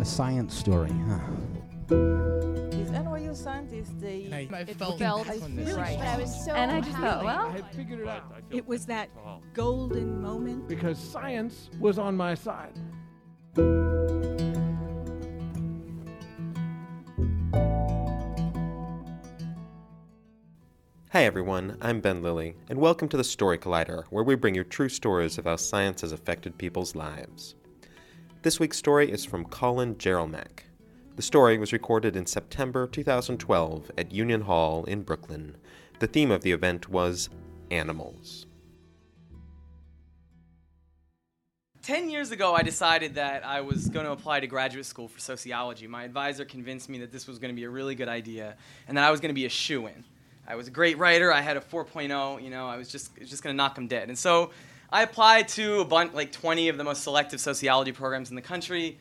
a science story, huh? Is NYU scientist the I, I it felt, felt on this. right. I was so And I just thought, well, I figured it out It was that golden moment. because science was on my side. Hi everyone, I'm Ben Lillie, and welcome to the Story Collider, where we bring you true stories of how science has affected people's lives. This week's story is from Colin Jerolmack. The story was recorded in September 2012 at Union Hall in Brooklyn. The theme of the event was animals. Ten years ago, I decided that I was going to apply to graduate school for sociology. My advisor convinced me that this was going to be a really good idea and that I was going to be a shoe in. I was a great writer. I had a 4.0. You know, I was just just going to knock them dead. And so I applied to a bunch, like 20 of the most selective sociology programs in the country,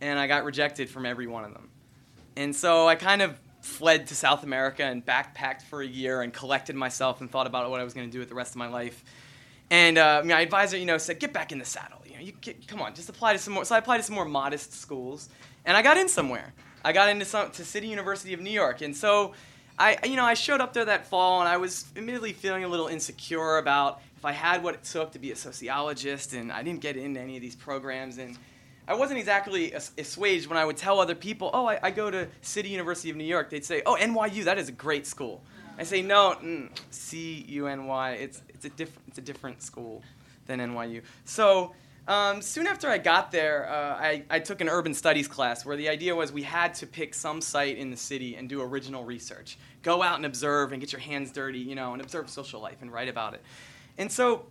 and I got rejected from every one of them. And so I kind of fled to South America and backpacked for a year and collected myself and thought about what I was going to do with the rest of my life. And uh, my advisor, you know, said, "Get back in the saddle. You know, you get, come on, just apply to some more." So I applied to some more modest schools, and I got in somewhere. I got into some to City University of New York, and so I, you know, I showed up there that fall, and I was admittedly feeling a little insecure about if I had what it took to be a sociologist, and I didn't get into any of these programs, and I wasn't exactly assuaged when I would tell other people, "Oh, I, I go to City University of New York." They'd say, "Oh, NYU, that is a great school." I say, "No, mm, C U N Y. It's it's a different it's a different school than NYU." So. Um, soon after I got there, uh, I, I took an urban studies class where the idea was we had to pick some site in the city and do original research. Go out and observe and get your hands dirty, you know, and observe social life and write about it. And so,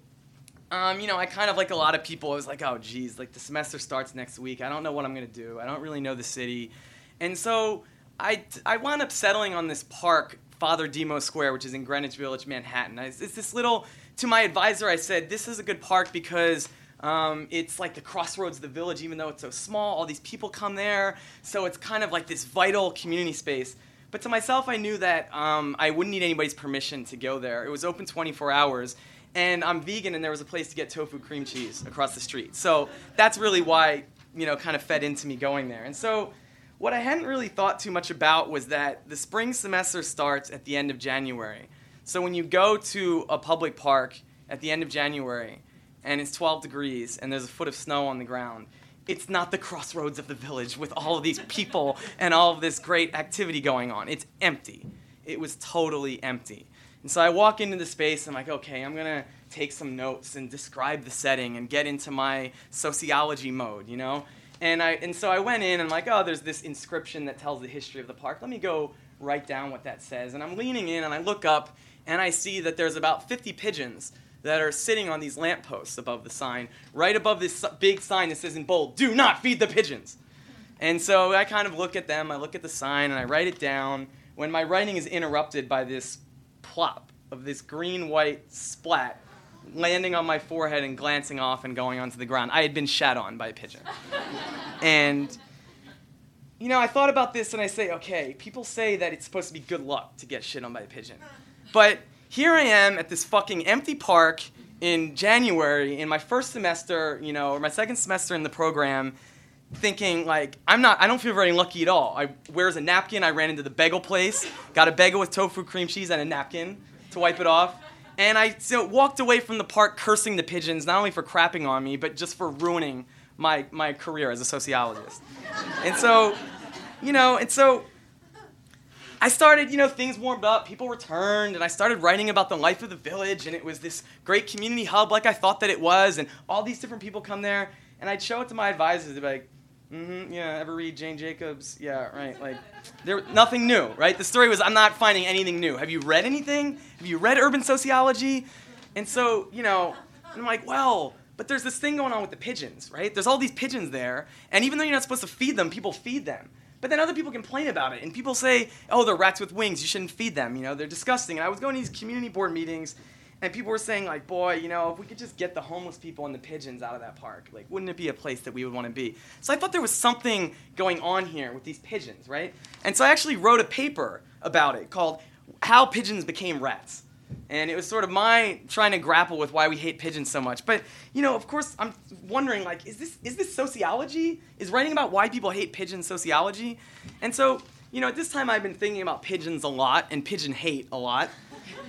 um, you know, I kind of like a lot of people, I was like, oh, geez, like the semester starts next week. I don't know what I'm going to do. I don't really know the city. And so I, I wound up settling on this park, Father Demo Square, which is in Greenwich Village, Manhattan. I, it's this little, to my advisor, I said, this is a good park because um, it's like the crossroads of the village, even though it's so small. All these people come there, so it's kind of like this vital community space. But to myself, I knew that um, I wouldn't need anybody's permission to go there. It was open 24 hours, and I'm vegan, and there was a place to get tofu cream cheese across the street. So that's really why, you know, kind of fed into me going there. And so what I hadn't really thought too much about was that the spring semester starts at the end of January. So when you go to a public park at the end of January, and it's 12 degrees and there's a foot of snow on the ground. It's not the crossroads of the village with all of these people and all of this great activity going on. It's empty. It was totally empty. And so I walk into the space, I'm like, okay, I'm gonna take some notes and describe the setting and get into my sociology mode, you know? And, I, and so I went in and I'm like, oh, there's this inscription that tells the history of the park. Let me go write down what that says. And I'm leaning in and I look up and I see that there's about 50 pigeons that are sitting on these lampposts above the sign, right above this big sign that says in bold, do not feed the pigeons. And so I kind of look at them, I look at the sign, and I write it down when my writing is interrupted by this plop of this green white splat landing on my forehead and glancing off and going onto the ground. I had been shat on by a pigeon. and, you know, I thought about this and I say, okay, people say that it's supposed to be good luck to get shit on by a pigeon. But here I am at this fucking empty park in January in my first semester, you know, or my second semester in the program, thinking like I'm not I don't feel very lucky at all. I wears a napkin, I ran into the bagel place, got a bagel with tofu cream cheese and a napkin to wipe it off. And I so walked away from the park cursing the pigeons, not only for crapping on me, but just for ruining my, my career as a sociologist. And so, you know, and so I started, you know, things warmed up, people returned, and I started writing about the life of the village, and it was this great community hub like I thought that it was, and all these different people come there, and I'd show it to my advisors, they'd be like, mm-hmm, yeah, ever read Jane Jacobs? Yeah, right, like, there, nothing new, right? The story was, I'm not finding anything new. Have you read anything? Have you read urban sociology? And so, you know, I'm like, well, but there's this thing going on with the pigeons, right? There's all these pigeons there, and even though you're not supposed to feed them, people feed them. But then other people complain about it, and people say, "Oh, they're rats with wings. You shouldn't feed them. You know, they're disgusting." And I was going to these community board meetings, and people were saying, like, "Boy, you know, if we could just get the homeless people and the pigeons out of that park, like, wouldn't it be a place that we would want to be?" So I thought there was something going on here with these pigeons, right? And so I actually wrote a paper about it called "How Pigeons Became Rats." And it was sort of my trying to grapple with why we hate pigeons so much. But you know, of course, I'm wondering like, is this is this sociology? Is writing about why people hate pigeons sociology? And so, you know, at this time I've been thinking about pigeons a lot and pigeon hate a lot.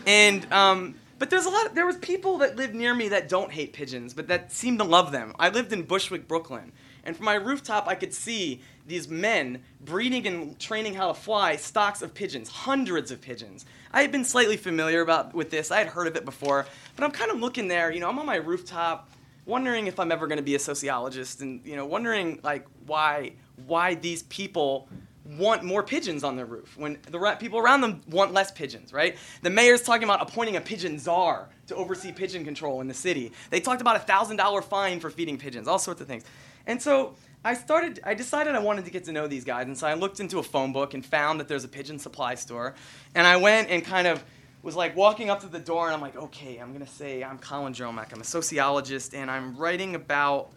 And um, but there's a lot. there was people that lived near me that don't hate pigeons, but that seem to love them. I lived in Bushwick, Brooklyn, and from my rooftop I could see these men breeding and training how to fly stocks of pigeons, hundreds of pigeons. I had been slightly familiar about with this. I had heard of it before, but I'm kind of looking there. You know, I'm on my rooftop, wondering if I'm ever going to be a sociologist, and you know, wondering like why why these people want more pigeons on their roof when the ra- people around them want less pigeons, right? The mayor's talking about appointing a pigeon czar to oversee pigeon control in the city. They talked about a thousand dollar fine for feeding pigeons, all sorts of things. And so I started, I decided I wanted to get to know these guys, and so I looked into a phone book and found that there's a pigeon supply store. And I went and kind of was like walking up to the door, and I'm like, okay, I'm gonna say I'm Colin Jerolmack. I'm a sociologist, and I'm writing about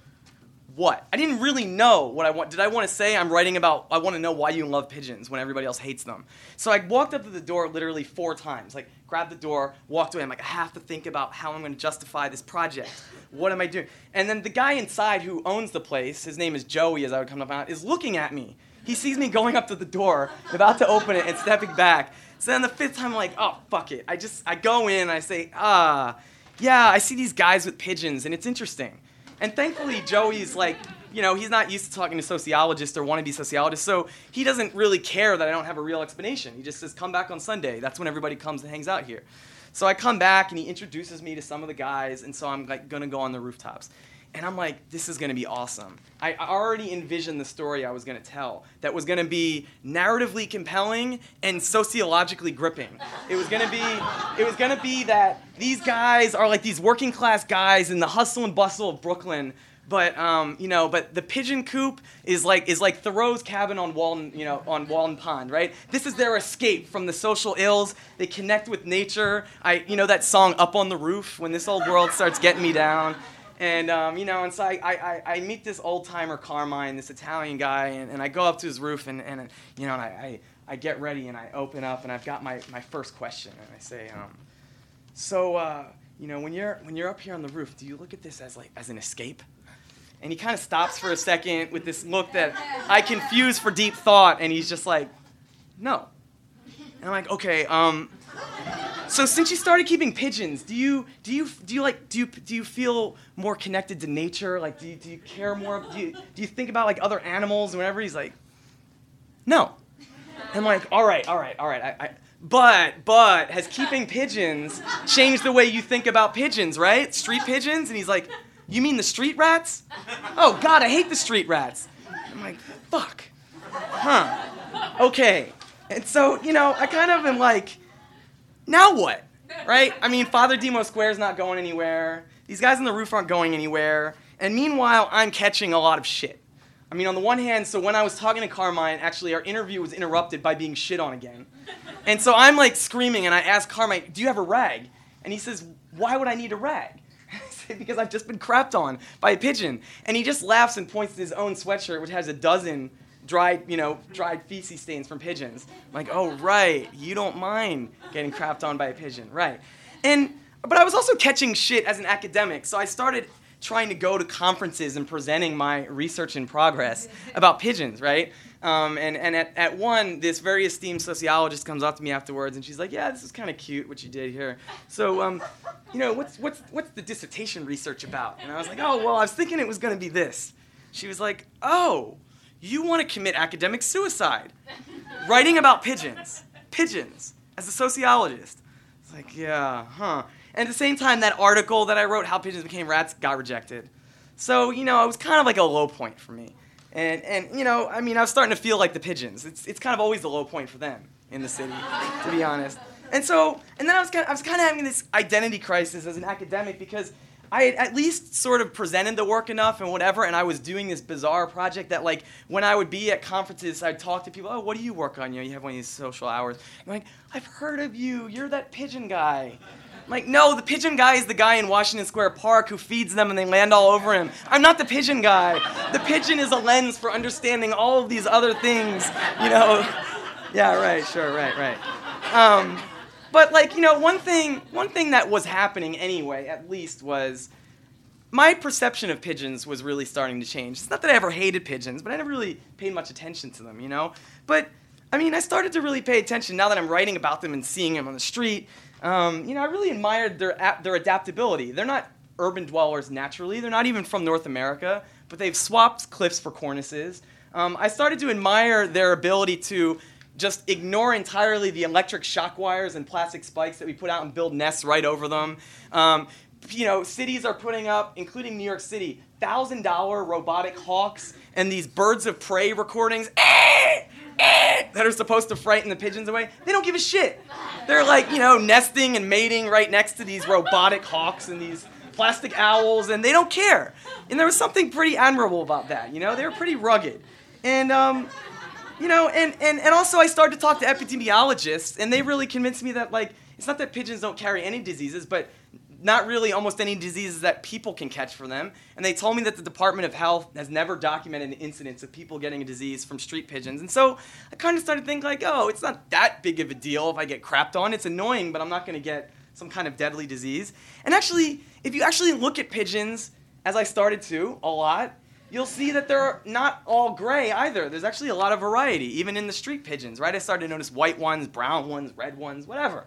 what? I didn't really know what I want. Did I want to say I'm writing about? I want to know why you love pigeons when everybody else hates them. So I walked up to the door literally four times. Like grabbed the door, walked away. I'm like, I have to think about how I'm going to justify this project. What am I doing? And then the guy inside who owns the place, his name is Joey, as I would come up on, is looking at me. He sees me going up to the door, about to open it, and stepping back. So then the fifth time, I'm like, oh fuck it. I just I go in and I say, ah, yeah, I see these guys with pigeons, and it's interesting. And thankfully, Joey's like, you know, he's not used to talking to sociologists or want to be sociologists, so he doesn't really care that I don't have a real explanation. He just says, come back on Sunday. That's when everybody comes and hangs out here. So I come back and he introduces me to some of the guys, and so I'm like gonna go on the rooftops. And I'm like, this is gonna be awesome. I already envisioned the story I was gonna tell that was gonna be narratively compelling and sociologically gripping. It was gonna be, it was gonna be that these guys are like these working class guys in the hustle and bustle of Brooklyn but um, you know, but the pigeon coop is like is like Thoreau's cabin on Walden, you know, on Walden Pond, right? This is their escape from the social ills. They connect with nature. I, you know, that song "Up on the Roof" when this old world starts getting me down. And um, you know, and so I, I, I meet this old timer Carmine, this Italian guy, and, and I go up to his roof, and, and you know, and I, I, I get ready, and I open up, and I've got my, my first question, and I say, um, so uh, you know, when you're when you're up here on the roof, do you look at this as like as an escape? And he kind of stops for a second with this look that I confuse for deep thought, and he's just like, no. And I'm like, okay, um, so since you started keeping pigeons, do you do you do you like do you do you feel more connected to nature? Like do you, do you care more? Do you, do you think about like other animals and whatever? He's like, no. I'm like, all right, all right, all right. I, I, but but has keeping pigeons changed the way you think about pigeons, right? Street pigeons? And he's like, you mean the street rats? Oh God, I hate the street rats. I'm like, fuck. Huh. Okay. And so, you know, I kind of am like, now what? Right? I mean, Father Demo Square is not going anywhere. These guys on the roof aren't going anywhere. And meanwhile, I'm catching a lot of shit. I mean, on the one hand, so when I was talking to Carmine, actually, our interview was interrupted by being shit on again. And so I'm like screaming, and I ask Carmine, Do you have a rag? And he says, Why would I need a rag? I say, Because I've just been crapped on by a pigeon. And he just laughs and points to his own sweatshirt, which has a dozen dried, you know, dried feces stains from pigeons. I'm like, oh right, you don't mind getting crapped on by a pigeon, right? And but I was also catching shit as an academic, so I started trying to go to conferences and presenting my research in progress about pigeons, right? Um, and and at, at one, this very esteemed sociologist comes up to me afterwards, and she's like, "Yeah, this is kind of cute what you did here. So, um, you know, what's what's what's the dissertation research about?" And I was like, "Oh, well, I was thinking it was going to be this." She was like, "Oh, you want to commit academic suicide, writing about pigeons, pigeons as a sociologist." It's like, yeah, huh. And at the same time, that article that I wrote, How Pigeons Became Rats, got rejected. So, you know, it was kind of like a low point for me. And, and you know, I mean, I was starting to feel like the pigeons. It's, it's kind of always the low point for them in the city, to be honest. And so, and then I was kind of, I was kind of having this identity crisis as an academic because I had at least sort of presented the work enough and whatever, and I was doing this bizarre project that, like, when I would be at conferences, I'd talk to people, oh, what do you work on? You know, you have one of these social hours. I'm like, I've heard of you. You're that pigeon guy. I'm like, no, the pigeon guy is the guy in Washington Square Park who feeds them and they land all over him. I'm not the pigeon guy. The pigeon is a lens for understanding all of these other things, you know. Yeah, right, sure, right, right. Um, but like you know, one thing one thing that was happening anyway, at least, was my perception of pigeons was really starting to change. It's not that I ever hated pigeons, but I never really paid much attention to them, you know. But I mean, I started to really pay attention now that I'm writing about them and seeing them on the street. Um, you know, I really admired their their adaptability. They're not urban dwellers naturally. They're not even from North America, but they've swapped cliffs for cornices. Um, I started to admire their ability to just ignore entirely the electric shock wires and plastic spikes that we put out and build nests right over them. Um, you know, cities are putting up, including New York City, thousand dollar robotic hawks and these birds of prey recordings eh, eh, that are supposed to frighten the pigeons away. They don't give a shit. They're like, you know, nesting and mating right next to these robotic hawks and these plastic owls, and they don't care. And there was something pretty admirable about that. You know, they were pretty rugged. And, um, you know, and, and, and also I started to talk to epidemiologists, and they really convinced me that, like, it's not that pigeons don't carry any diseases, but not really almost any diseases that people can catch from them. And they told me that the Department of Health has never documented an incidence of people getting a disease from street pigeons. And so I kind of started to think like, oh, it's not that big of a deal if I get crapped on. It's annoying, but I'm not going to get some kind of deadly disease. And actually, if you actually look at pigeons, as I started to a lot, you'll see that they're not all gray either. There's actually a lot of variety, even in the street pigeons, right? I started to notice white ones, brown ones, red ones, whatever.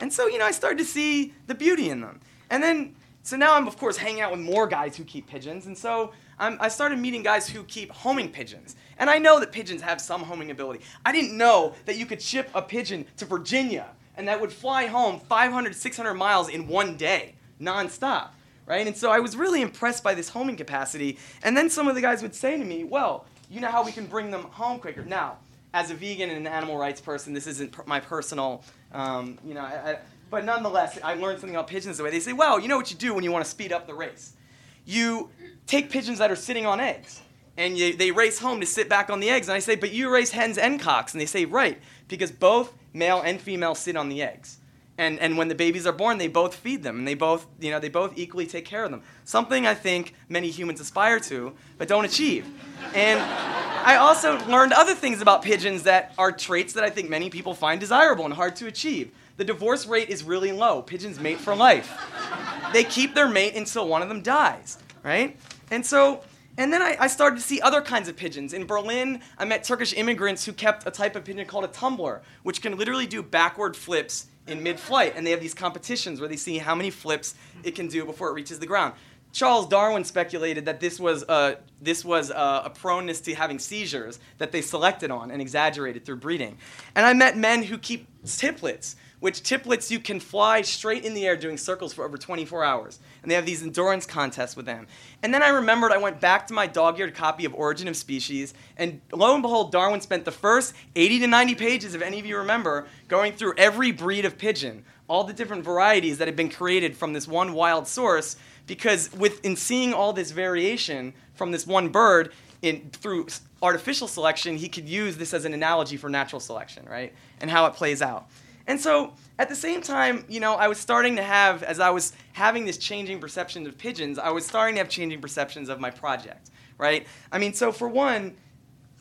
And so, you know, I started to see the beauty in them. And then, so now I'm, of course, hanging out with more guys who keep pigeons. And so I'm, I started meeting guys who keep homing pigeons. And I know that pigeons have some homing ability. I didn't know that you could ship a pigeon to Virginia and that would fly home 500, 600 miles in one day, nonstop. Right? And so I was really impressed by this homing capacity. And then some of the guys would say to me, well, you know how we can bring them home quicker. Now, as a vegan and an animal rights person, this isn't my personal, um, you know, I, I, but nonetheless, I learned something about pigeons the way they say, well, you know what you do when you want to speed up the race? You take pigeons that are sitting on eggs and you, they race home to sit back on the eggs. And I say, but you raise hens and cocks. And they say, right, because both male and female sit on the eggs. And, and when the babies are born, they both feed them, and they both, you know, they both equally take care of them. Something I think many humans aspire to, but don't achieve. And I also learned other things about pigeons that are traits that I think many people find desirable and hard to achieve. The divorce rate is really low. Pigeons mate for life. They keep their mate until one of them dies, right? And so and then I, I, started to see other kinds of pigeons. In Berlin, I met Turkish immigrants who kept a type of pigeon called a tumbler, which can literally do backward flips in mid flight. And they have these competitions where they see how many flips it can do before it reaches the ground. Charles Darwin speculated that this was, a, this was a, a proneness to having seizures that they selected on and exaggerated through breeding. And I met men who keep tipplers, which tipplers you can fly straight in the air doing circles for over 24 hours. And they have these endurance contests with them. And then I remembered I went back to my dog eared copy of Origin of Species, and lo and behold, Darwin spent the first 80 to 90 pages, if any of you remember, going through every breed of pigeon, all the different varieties that had been created from this one wild source. Because with, in seeing all this variation from this one bird, in, through artificial selection, he could use this as an analogy for natural selection, right? And how it plays out. And so at the same time, you know, I was starting to have, as I was having this changing perception of pigeons, I was starting to have changing perceptions of my project, right? I mean, so for one,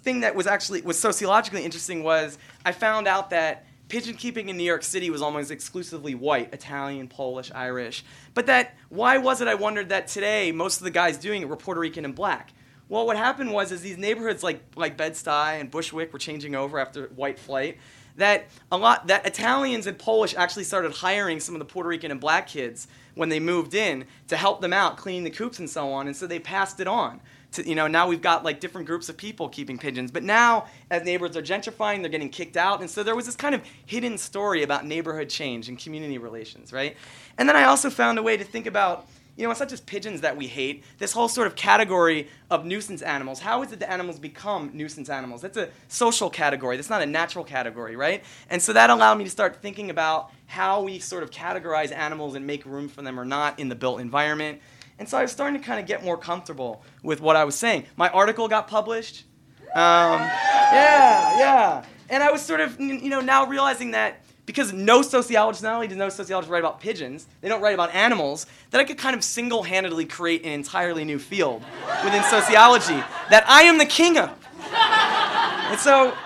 thing that was actually was sociologically interesting was I found out that pigeon keeping in New York City was almost exclusively white, Italian, Polish, Irish. But that why was it I wondered that today most of the guys doing it were Puerto Rican and black? Well, what happened was is these neighborhoods like like Bed-Stuy and Bushwick were changing over after white flight that a lot that Italians and Polish actually started hiring some of the Puerto Rican and black kids when they moved in to help them out cleaning the coops and so on and so they passed it on to you know now we've got like different groups of people keeping pigeons. But now as neighborhoods are gentrifying they're getting kicked out and so there was this kind of hidden story about neighborhood change and community relations right? And then i also found a way to think about you know, it's not just pigeons that we hate. This whole sort of category of nuisance animals. How is it that animals become nuisance animals? That's a social category. That's not a natural category, right? And so that allowed me to start thinking about how we sort of categorize animals and make room for them or not in the built environment. And so I was starting to kind of get more comfortable with what I was saying. My article got published. Um, yeah, yeah. And I was sort of, you know, now realizing that because no sociologist, not only does no sociologist write about pigeons, they don't write about animals, that I could kind of single handedly create an entirely new field within sociology that I am the king of. And so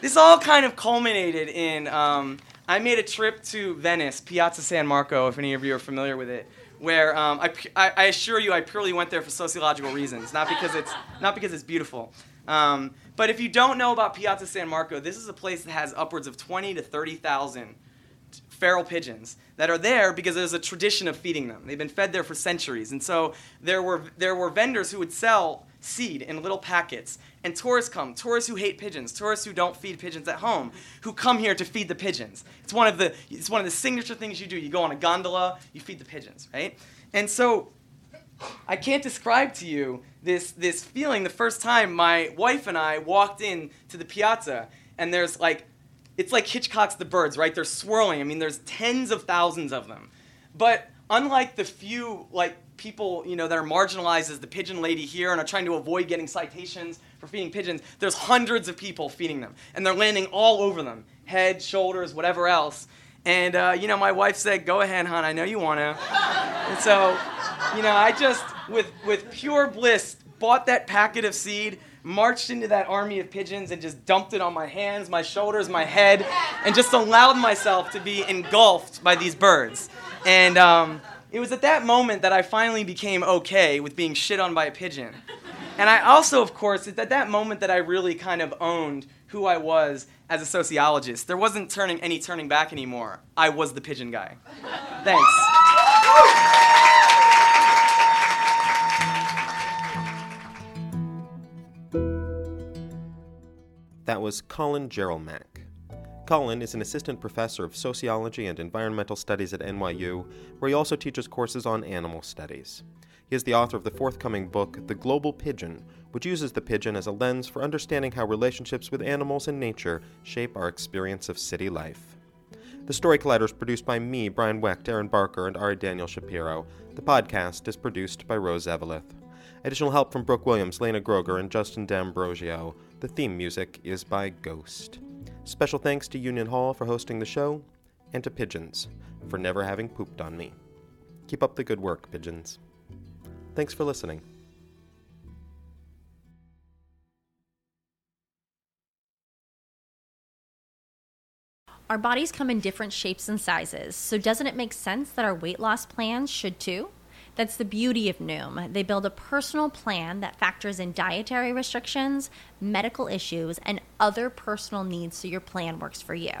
this all kind of culminated in um, I made a trip to Venice, Piazza San Marco, if any of you are familiar with it, where um, I, I, I assure you I purely went there for sociological reasons, not because it's, not because it's beautiful. Um, but if you don't know about Piazza San Marco, this is a place that has upwards of 20 to 30,000 feral pigeons that are there because there's a tradition of feeding them. They've been fed there for centuries. And so there were, there were vendors who would sell seed in little packets. And tourists come, tourists who hate pigeons, tourists who don't feed pigeons at home, who come here to feed the pigeons. It's one of the, it's one of the signature things you do. You go on a gondola, you feed the pigeons, right? And so I can't describe to you this, this feeling the first time my wife and I walked in to the piazza, and there's like it's like Hitchcock's The Birds, right? They're swirling. I mean, there's tens of thousands of them. But unlike the few like people, you know, that are marginalized as the pigeon lady here and are trying to avoid getting citations for feeding pigeons, there's hundreds of people feeding them, and they're landing all over them, head, shoulders, whatever else. And uh, you know, my wife said, "Go ahead, hon. I know you wanna." and so, you know, I just with with pure bliss bought that packet of seed marched into that army of pigeons and just dumped it on my hands, my shoulders, my head, and just allowed myself to be engulfed by these birds. And um, it was at that moment that I finally became okay with being shit on by a pigeon. And I also, of course, it's at that moment that I really kind of owned who I was as a sociologist. There wasn't turning any turning back anymore. I was the pigeon guy. Thanks. That was Colin Jerolmack. Colin is an assistant professor of sociology and environmental studies at NYU, where he also teaches courses on animal studies. He is the author of the forthcoming book, The Global Pigeon, which uses the pigeon as a lens for understanding how relationships with animals and nature shape our experience of city life. The Story Collider is produced by me, Brian Wecht, Erin Barker, and Ari Daniel Shapiro. The podcast is produced by Rose Eveleth. Additional help from Brooke Williams, Lena Groeger, and Justin D'Ambrosio. The theme music is by Ghost. Special thanks to Union Hall for hosting the show, and to Pigeons for never having pooped on me. Keep up the good work, Pigeons. Thanks for listening. Our bodies come in different shapes and sizes, so doesn't it make sense that our weight loss plans should too? That's the beauty of Noom. They build a personal plan that factors in dietary restrictions, medical issues, and other personal needs so your plan works for you.